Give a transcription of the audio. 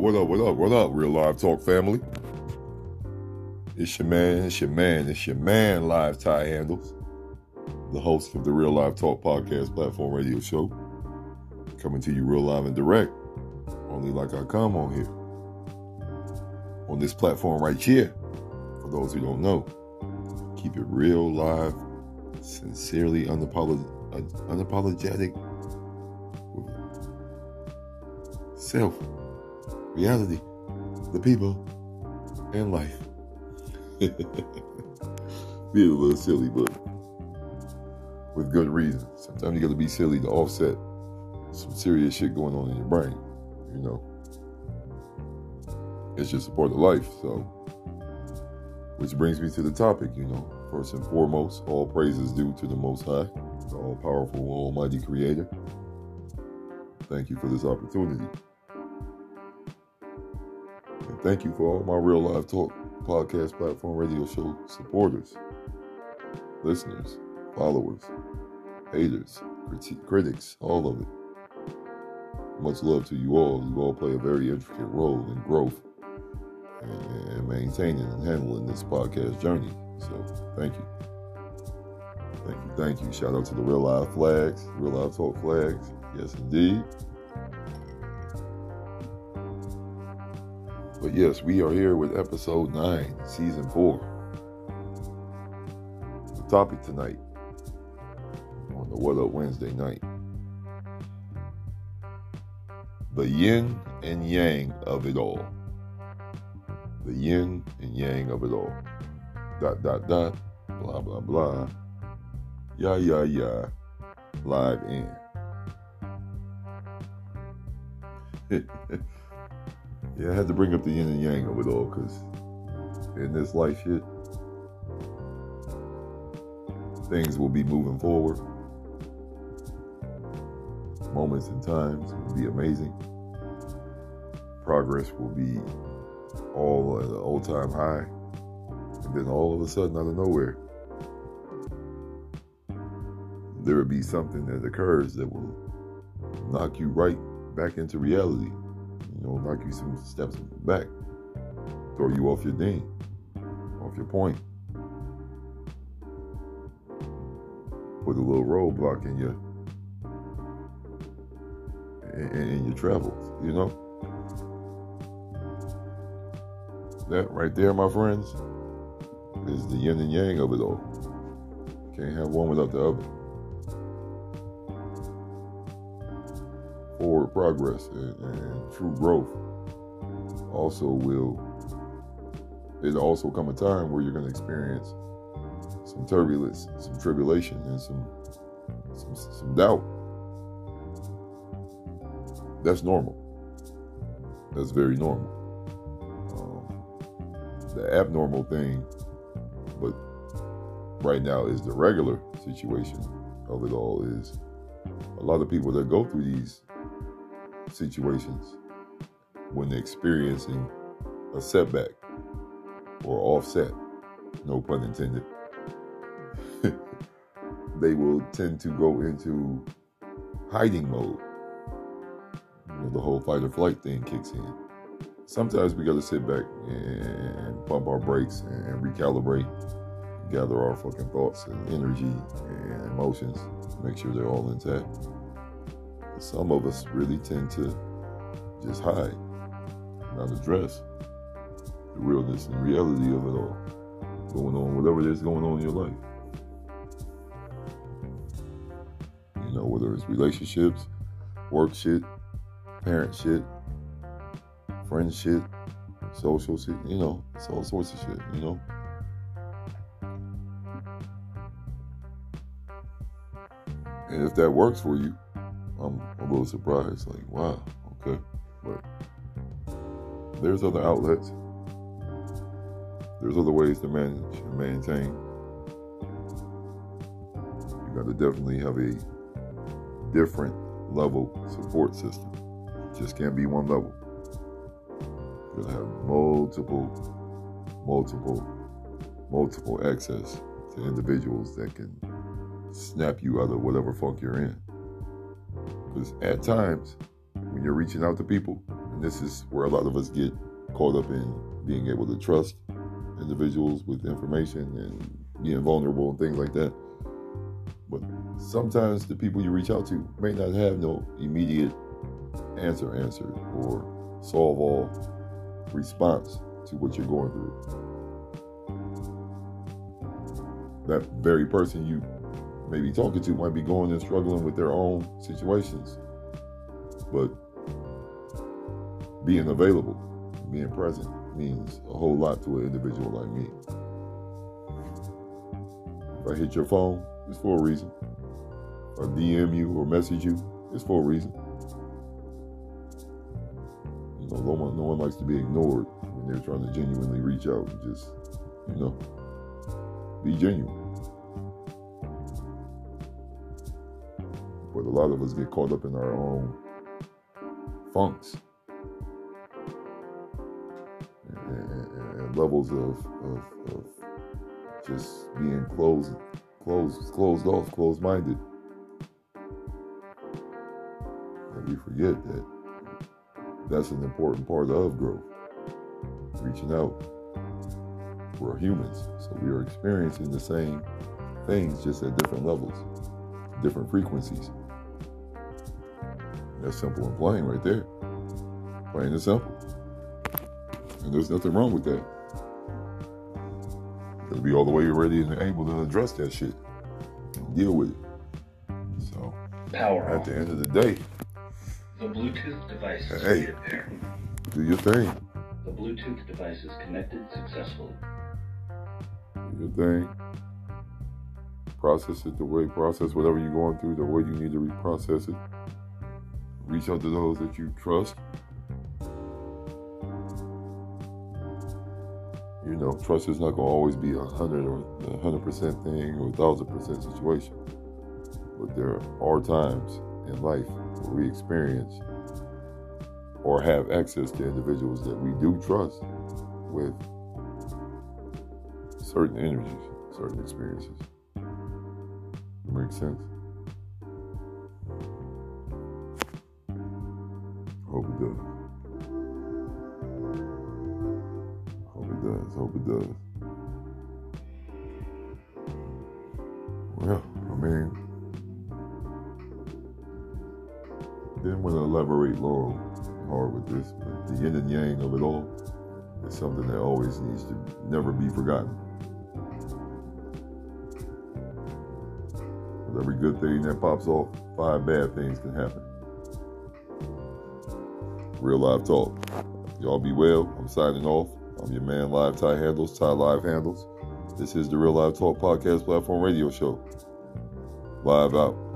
up, what up, what up, what up, Real Live Talk family? It's your man, it's your man, it's your man, Live Tie Handles, the host of the Real Live Talk podcast platform radio show. Coming to you real live and direct, only like I come on here. On this platform right here, for those who don't know, keep it real, live, sincerely unapolog- unapologetic, self, reality, the people, and life. Being a little silly, but with good reason. Sometimes you got to be silly to offset some serious shit going on in your brain. You know, it's just a part of life. So, which brings me to the topic. You know, first and foremost, all praises due to the Most High, the all-powerful, almighty Creator. Thank you for this opportunity. Thank you for all my real live talk podcast platform radio show supporters, listeners, followers, haters, criti- critics, all of it. Much love to you all. You all play a very intricate role in growth and, and maintaining and handling this podcast journey. So thank you. Thank you, thank you. Shout out to the Real Live Flags, Real Live Talk Flags. Yes, indeed. But yes, we are here with episode 9, season 4. The topic tonight on the What Up Wednesday night the yin and yang of it all. The yin and yang of it all. Dot, dot, dot, blah, blah, blah. Yeah, yeah, yeah. Live in. yeah, I had to bring up the yin and yang of it all because in this life shit, things will be moving forward. Moments and times will be amazing. Progress will be all uh, at an all time high. And then all of a sudden, out of nowhere, there will be something that occurs that will knock you right back into reality. You know, knock you some steps back, throw you off your ding, off your point. Put a little roadblock in your in, in your travels, you know. That right there, my friends, is the yin and yang of it all. Can't have one without the other. Forward progress and, and true growth also will. It'll also come a time where you're going to experience some turbulence, some tribulation, and some some, some doubt. That's normal. That's very normal. Um, the abnormal thing, but right now is the regular situation of it all is a lot of people that go through these situations when they're experiencing a setback or offset, no pun intended, they will tend to go into hiding mode. You know, the whole fight or flight thing kicks in. Sometimes we got to sit back and pump our brakes and recalibrate, gather our fucking thoughts and energy and emotions, make sure they're all intact. Some of us really tend to just hide, not address the realness and reality of it all going on, whatever there's going on in your life. You know, whether it's relationships, work shit, parent shit, friend shit, social shit, you know, it's all sorts of shit, you know. And if that works for you, I'm a little surprised. Like, wow, okay. But there's other outlets. There's other ways to manage and maintain. You got to definitely have a different level support system. just can't be one level. You're gonna have multiple, multiple, multiple access to individuals that can snap you out of whatever funk you're in. Because at times, when you're reaching out to people and this is where a lot of us get caught up in being able to trust individuals with information and being vulnerable and things like that. But sometimes the people you reach out to may not have no immediate answer answered or solve all response to what you're going through. That very person you may be talking to might be going and struggling with their own situations. But being available, being present means a whole lot to an individual like me. If I hit your phone, it's for a reason. If I DM you or message you, it's for a reason. You know, no one, no one likes to be ignored when they're trying to genuinely reach out and just, you know, be genuine. A lot of us get caught up in our own funks and, and, and levels of, of, of just being closed, closed, closed off, closed minded. And we forget that that's an important part of growth. Reaching out. We're humans, so we are experiencing the same things just at different levels, different frequencies. That's simple and plain right there. Plain and simple. And there's nothing wrong with that. Gotta be all the way ready and able to address that shit and deal with it. So, Power at the end of the day, The Bluetooth device is Hey. there. do your thing. The Bluetooth device is connected successfully. Do your thing. Process it the way, process whatever you're going through the way you need to reprocess it. Reach out to those that you trust. You know, trust is not going to always be a hundred or a hundred percent thing or a thousand percent situation. But there are times in life where we experience or have access to individuals that we do trust with certain energies, certain experiences. Makes sense. Hope it does. Hope it does. Hope it does. Well, I mean, didn't want to elaborate long hard with this, but the yin and yang of it all is something that always needs to never be forgotten. With every good thing that pops off, five bad things can happen. Real live talk. Y'all be well. I'm signing off. I'm your man, Live Tie Handles, Tie Live Handles. This is the Real Live Talk Podcast Platform Radio Show. Live out.